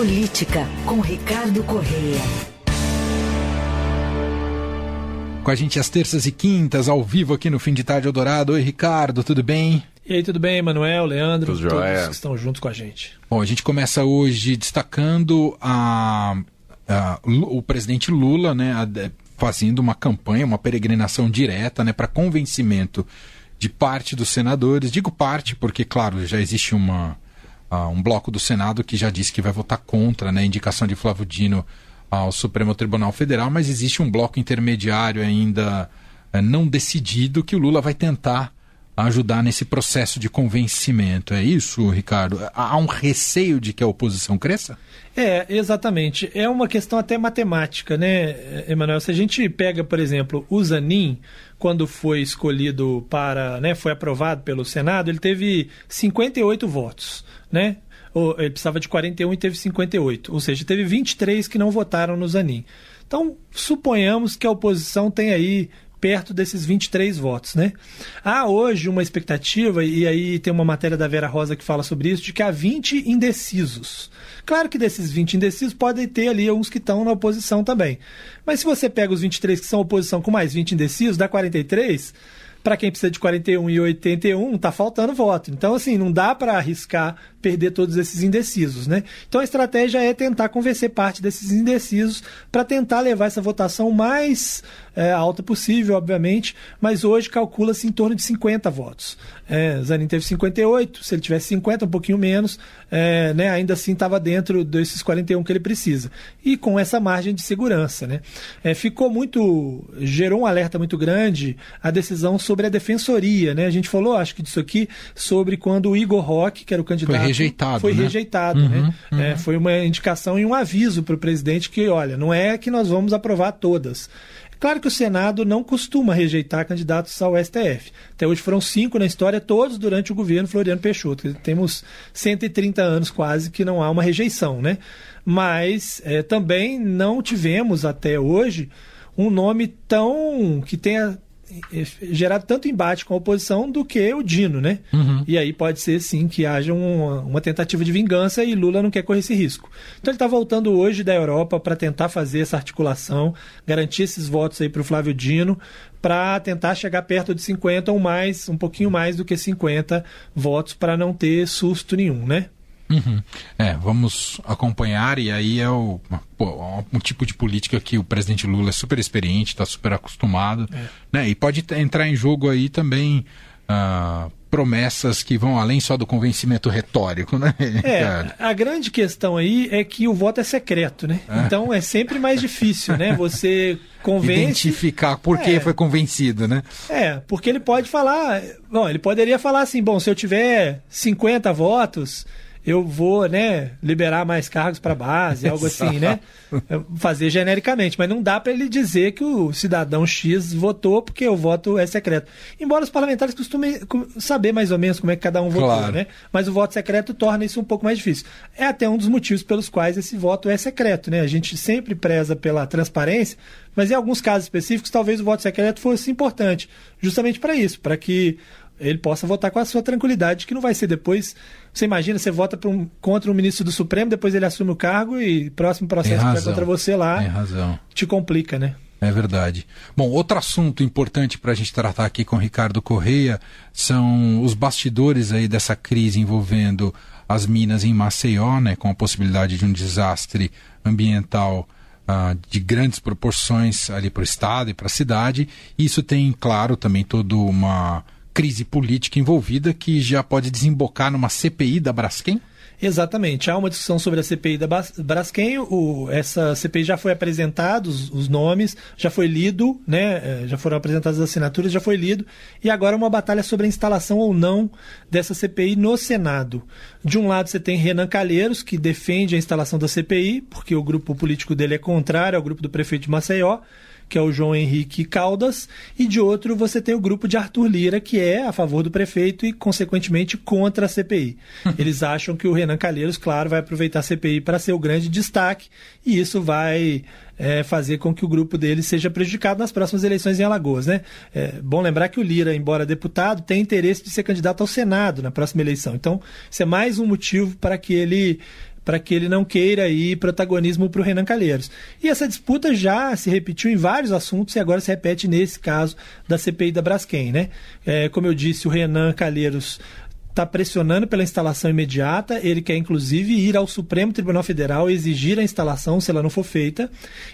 Política, com Ricardo Correia. Com a gente às terças e quintas, ao vivo aqui no Fim de Tarde Eldorado. Oi, Ricardo, tudo bem? E aí, tudo bem, Manuel, Leandro, Tudo todos jóia. que estão juntos com a gente. Bom, a gente começa hoje destacando a, a- o presidente Lula, né, a- de- fazendo uma campanha, uma peregrinação direta, né, para convencimento de parte dos senadores. Digo parte porque, claro, já existe uma, um bloco do Senado que já disse que vai votar contra né, a indicação de Flávio Dino ao Supremo Tribunal Federal, mas existe um bloco intermediário ainda eh, não decidido que o Lula vai tentar ajudar nesse processo de convencimento. É isso, Ricardo? Há um receio de que a oposição cresça? É, exatamente. É uma questão até matemática, né, Emanuel? Se a gente pega, por exemplo, o Zanin, quando foi escolhido para, né, foi aprovado pelo Senado, ele teve 58 votos, né? Ele precisava de 41 e teve 58, ou seja, teve 23 que não votaram no Zanin. Então, suponhamos que a oposição tem aí perto desses 23 votos, né? Há hoje uma expectativa, e aí tem uma matéria da Vera Rosa que fala sobre isso, de que há 20 indecisos. Claro que desses 20 indecisos podem ter ali uns que estão na oposição também. Mas se você pega os 23 que são oposição com mais 20 indecisos, dá 43. Para quem precisa de 41 e 81, tá faltando voto. Então, assim, não dá para arriscar perder todos esses indecisos, né? Então, a estratégia é tentar convencer parte desses indecisos para tentar levar essa votação mais é, alta possível, obviamente, mas hoje calcula-se em torno de 50 votos. É, Zanin teve 58, se ele tivesse 50, um pouquinho menos, é, né, ainda assim estava dentro desses 41 que ele precisa. E com essa margem de segurança. Né? É, ficou muito. gerou um alerta muito grande a decisão sobre a defensoria. Né? A gente falou, acho que disso aqui, sobre quando o Igor Roque, que era o candidato. Foi rejeitado, Foi né? rejeitado. Uhum, né? É, foi uma indicação e um aviso para o presidente que, olha, não é que nós vamos aprovar todas. Claro que o Senado não costuma rejeitar candidatos ao STF. Até hoje foram cinco na história, todos durante o governo Floriano Peixoto. Temos 130 anos quase que não há uma rejeição, né? Mas é, também não tivemos até hoje um nome tão que tenha gerado tanto embate com a oposição do que o Dino, né? E aí pode ser sim que haja uma, uma tentativa de vingança e Lula não quer correr esse risco. Então ele está voltando hoje da Europa para tentar fazer essa articulação, garantir esses votos aí para o Flávio Dino, para tentar chegar perto de 50 ou mais, um pouquinho mais do que 50 votos para não ter susto nenhum, né? Uhum. É, vamos acompanhar, e aí é o, pô, um tipo de política que o presidente Lula é super experiente, está super acostumado, né? E pode entrar em jogo aí também ah, promessas que vão além só do convencimento retórico, né? É, a grande questão aí é que o voto é secreto, né? Então é sempre mais difícil, né? Você convence. Identificar por que É. foi convencido, né? É, porque ele pode falar. Bom, ele poderia falar assim: bom, se eu tiver 50 votos, eu vou, né, liberar mais cargos para base, algo assim, né? Fazer genericamente, mas não dá para ele dizer que o cidadão X votou porque o voto é secreto. Embora os parlamentares costumem co- saber mais ou menos como é que cada um votou, Claro. né? Mas o voto secreto torna isso um pouco mais difícil. É até um dos motivos pelos quais esse voto é secreto, né? A gente sempre preza pela transparência, mas em alguns casos específicos talvez o voto secreto fosse importante, justamente para isso, para que ele possa votar com a sua tranquilidade, que não vai ser depois. Você imagina, você vota um- contra um ministro do Supremo, depois ele assume o cargo e próximo processo que vai contra você lá Tem razão. te complica, né? É verdade. Bom, outro assunto importante para a gente tratar aqui com o Ricardo Correia são os bastidores aí dessa crise envolvendo as minas em Maceió, né, com a possibilidade de um desastre ambiental ah, de grandes proporções ali para o estado e para a cidade. Isso tem, claro, também toda uma crise política envolvida que já pode desembocar numa CPI da Braskem. Exatamente. Há uma discussão sobre a CPI da Braskem. O, essa CPI já foi apresentado, os, os nomes, já foi lido, né? eh, já foram apresentadas as assinaturas, já foi lido. E agora uma batalha sobre a instalação ou não dessa CPI no Senado. De um lado você tem Renan Calheiros, que defende a instalação da CPI, porque o grupo político dele é contrário ao grupo do prefeito de Maceió que é o João Henrique Caldas, e de outro você tem o grupo de Arthur Lira, que é a favor do prefeito e, consequentemente, contra a CPI. Eles acham que o Renan Calheiros, claro, vai aproveitar a CPI para ser o grande destaque, e isso vai é, fazer com que o grupo dele seja prejudicado nas próximas eleições em Alagoas. Né? É bom lembrar que o Lira, embora deputado, tem interesse de ser candidato ao Senado na próxima eleição. Então, isso é mais um motivo para que ele para que ele não queira aí protagonismo para o Renan Calheiros. E essa disputa já se repetiu em vários assuntos e agora se repete nesse caso da CPI da Braskem, né? É, como eu disse, o Renan Calheiros está pressionando pela instalação imediata. Ele quer, inclusive, ir ao Supremo Tribunal Federal exigir a instalação se ela não for feita.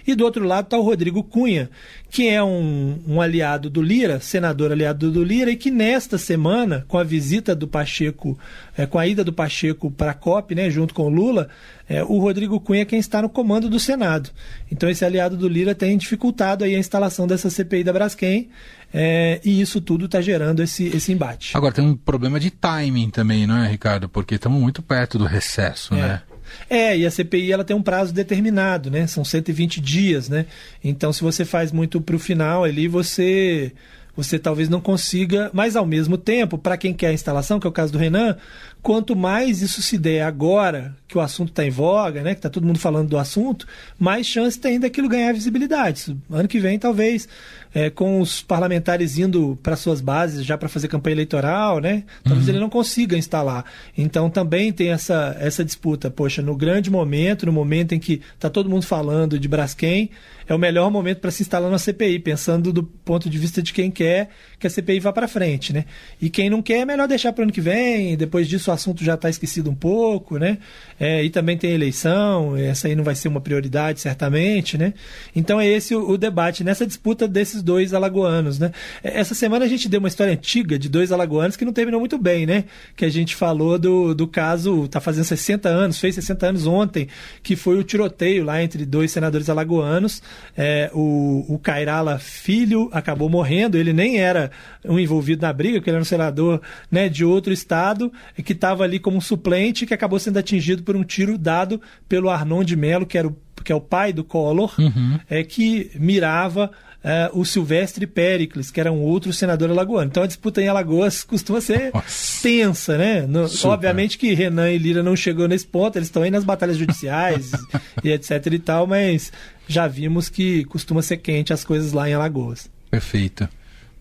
E do outro lado está o Rodrigo Cunha, que é um, um, aliado do Lira, senador aliado do Lira, e que nesta semana, com a visita do Pacheco, é, com a ida do Pacheco para a COP, né, junto com o Lula, é, o Rodrigo Cunha é quem está no comando do Senado. Então esse aliado do Lira tem dificultado aí a instalação dessa CPI da Braskem. É, e isso tudo está gerando esse, esse embate. Agora tem um problema de timing também, não é, Ricardo? Porque estamos muito perto do recesso, é. né? É, e a CPI ela tem um prazo determinado, né? São 120 dias, né? Então, se você faz muito para o final ali, você você talvez não consiga, mas ao mesmo tempo, para quem quer a instalação, que é o caso do Renan, quanto mais isso se der agora, que o assunto está em voga, né, que está todo mundo falando do assunto, mais chance tem daquilo ganhar visibilidade. Ano que vem, talvez, é, com os parlamentares indo para suas bases já para fazer campanha eleitoral, né? Talvez uhum. ele não consiga instalar. Então também tem essa, essa disputa. Poxa, no grande momento, no momento em que está todo mundo falando de Braskem, é o melhor momento para se instalar na CPI, pensando do ponto de vista de quem quer que a CPI vá para frente, né? E quem não quer é melhor deixar para o ano que vem. Depois disso assunto já está esquecido um pouco, né? É, e também tem eleição. Essa aí não vai ser uma prioridade certamente, né? Então é esse o, o debate nessa disputa desses dois alagoanos, né? É, essa semana a gente deu uma história antiga de dois alagoanos que não terminou muito bem, né? Que a gente falou do, do caso, tá fazendo 60 anos, fez 60 anos ontem, que foi o tiroteio lá entre dois senadores alagoanos. É, o, o Cairala Filho acabou morrendo, ele nem era um envolvido na briga, porque ele era um senador né, de outro estado, que estava ali como suplente, que acabou sendo atingido por um tiro dado pelo Arnon de Mello, que era o que é o pai do Collor, uhum. é que mirava uh, o Silvestre Pericles, que era um outro senador alagoano. Então a disputa em Alagoas costuma ser Nossa. tensa, né? No, obviamente que Renan e Lira não chegou nesse ponto, eles estão aí nas batalhas judiciais e etc e tal, mas já vimos que costuma ser quente as coisas lá em Alagoas. Perfeito.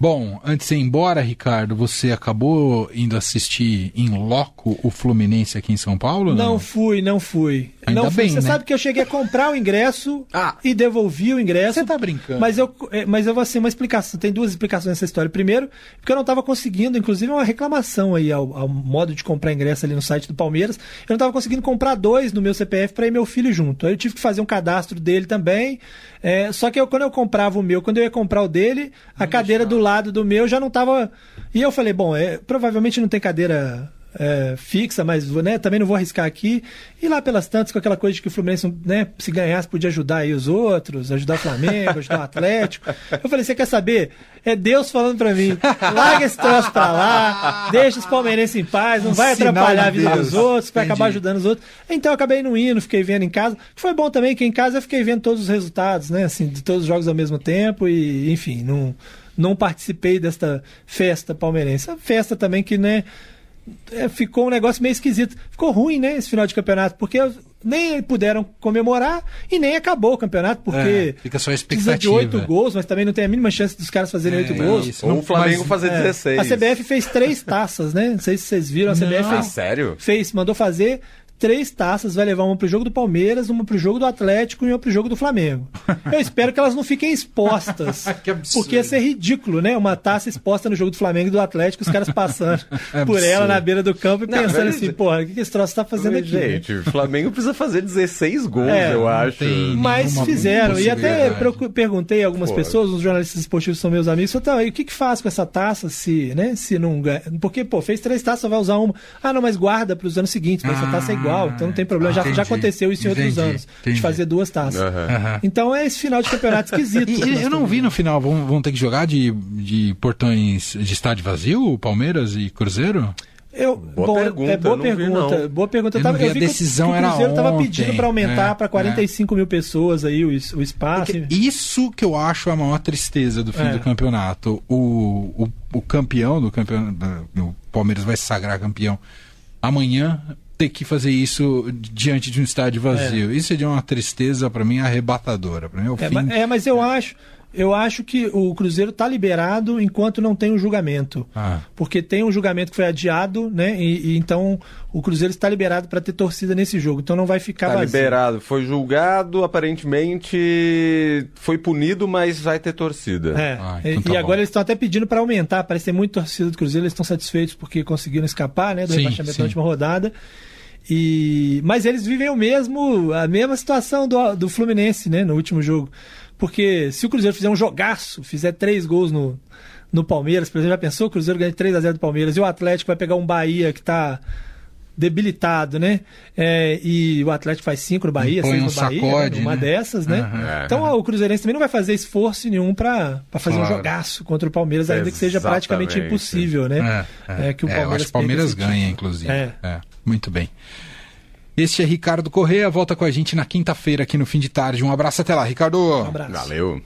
Bom, antes de ir embora, Ricardo, você acabou indo assistir em loco o Fluminense aqui em São Paulo? Não, não fui, não fui. Ainda não fui. Você né? sabe que eu cheguei a comprar o ingresso ah, e devolvi o ingresso. Você tá brincando? Mas eu, é, mas eu vou assim, uma explicação. Tem duas explicações nessa história. Primeiro, porque eu não estava conseguindo, inclusive uma reclamação aí ao, ao, modo de comprar ingresso ali no site do Palmeiras. Eu não estava conseguindo comprar dois no meu CPF para ir meu filho junto. Aí eu tive que fazer um cadastro dele também. É, só que eu, quando eu comprava o meu, quando eu ia comprar o dele, a não cadeira deixava. do lado do meu já não estava. E eu falei, bom, é, provavelmente não tem cadeira é, fixa, mas né, também não vou arriscar aqui. E lá pelas tantas, com aquela coisa de que o Fluminense, né, se ganhasse, podia ajudar aí os outros, ajudar o Flamengo, ajudar o Atlético. Eu falei, você quer saber? É Deus falando pra mim, larga esse troço pra lá, deixa os palmeirenses em paz, não vai atrapalhar a vida Deus. dos outros, vai Entendi. acabar ajudando os outros. Então eu acabei não indo, fiquei vendo em casa. Foi bom também que em casa eu fiquei vendo todos os resultados, né, assim, de todos os jogos ao mesmo tempo e, enfim, não, não participei desta festa palmeirense. A festa também que, né, é, ficou um negócio meio esquisito. Ficou ruim, né, esse final de campeonato, porque nem puderam comemorar e nem acabou o campeonato, porque é, fica só a expectativa. precisa de oito gols, mas também não tem a mínima chance dos caras fazerem oito é, gols. Isso. Ou o Flamengo mas, fazer é, 16. A CBF fez três taças, né? Não sei se vocês viram. A CBF não. fez, ah, sério? fez, mandou fazer três taças, vai levar uma pro jogo do Palmeiras, uma pro jogo do Atlético e uma pro jogo do Flamengo. Eu espero que elas não fiquem expostas. que absurdo. Porque ia ser ridículo, né? Uma taça exposta no jogo do Flamengo e do Atlético, os caras passando é por ela na beira do campo e não, pensando assim, porra, o que esse troço tá fazendo mas, aqui? Né? Gente, o Flamengo precisa fazer 16 gols, é, eu acho. Mas fizeram. E até perguntei a algumas Pô. pessoas, os jornalistas esportivos são meus amigos, então, e o que que faz com essa taça se, né, se não ganha? Porque, pô, fez três taças, vai usar uma. Ah, não, mas guarda para os anos seguintes, ah, essa taça é igual, então não tem problema. Já, já aconteceu isso em outros anos. Entendi. De fazer duas taças. Uhum. Uhum. Então é esse final de campeonato esquisito. e, eu não vi no final, vão, vão ter que jogar de, de portões de estádio vazio, Palmeiras e Cruzeiro? Eu, boa bom, pergunta, é boa pergunta. Vi, boa pergunta. Eu, tava, eu vi a decisão que o, que o Cruzeiro estava pedindo para aumentar é, para 45 é. mil pessoas aí o, o espaço. Porque isso que eu acho a maior tristeza do fim é. do campeonato. O, o, o campeão do campeonato, o Palmeiras vai se sagrar campeão amanhã ter que fazer isso diante de um estádio vazio. É. Isso é de uma tristeza para mim arrebatadora. Para mim é o é, fim. É, mas eu acho Eu acho que o Cruzeiro está liberado enquanto não tem o um julgamento. Ah. Porque tem um julgamento que foi adiado, né? E, e então o Cruzeiro está liberado para ter torcida nesse jogo. Então não vai ficar tá vazio. liberado. Foi julgado, aparentemente foi punido, mas vai ter torcida. É. Ah, então e, tá e agora eles estão até pedindo para aumentar. Parece ter muita torcida do Cruzeiro. Eles estão satisfeitos porque conseguiram escapar, né? Do sim, rebaixamento sim. na última rodada. E, mas eles vivem o mesmo, a mesma situação do, do Fluminense, né, no último jogo. Porque se o Cruzeiro fizer um jogaço, fizer três gols no, no Palmeiras, por exemplo, já pensou? O Cruzeiro ganha 3 a 0 do Palmeiras e o Atlético vai pegar um Bahia que está debilitado, né? É, e o Atlético faz 5 no Bahia, 6 um no Bahia, sacode, né? uma né? dessas, né? Uhum. Então o Cruzeirense também não vai fazer esforço nenhum para fazer claro. um jogaço contra o Palmeiras, ainda Exatamente. que seja praticamente impossível, né? É, é. é que o Palmeiras, é, eu acho que o Palmeiras ganha, inclusive. É. é. Muito bem. Este é Ricardo Correia, volta com a gente na quinta-feira aqui no fim de tarde. Um abraço até lá, Ricardo. Um abraço. Valeu.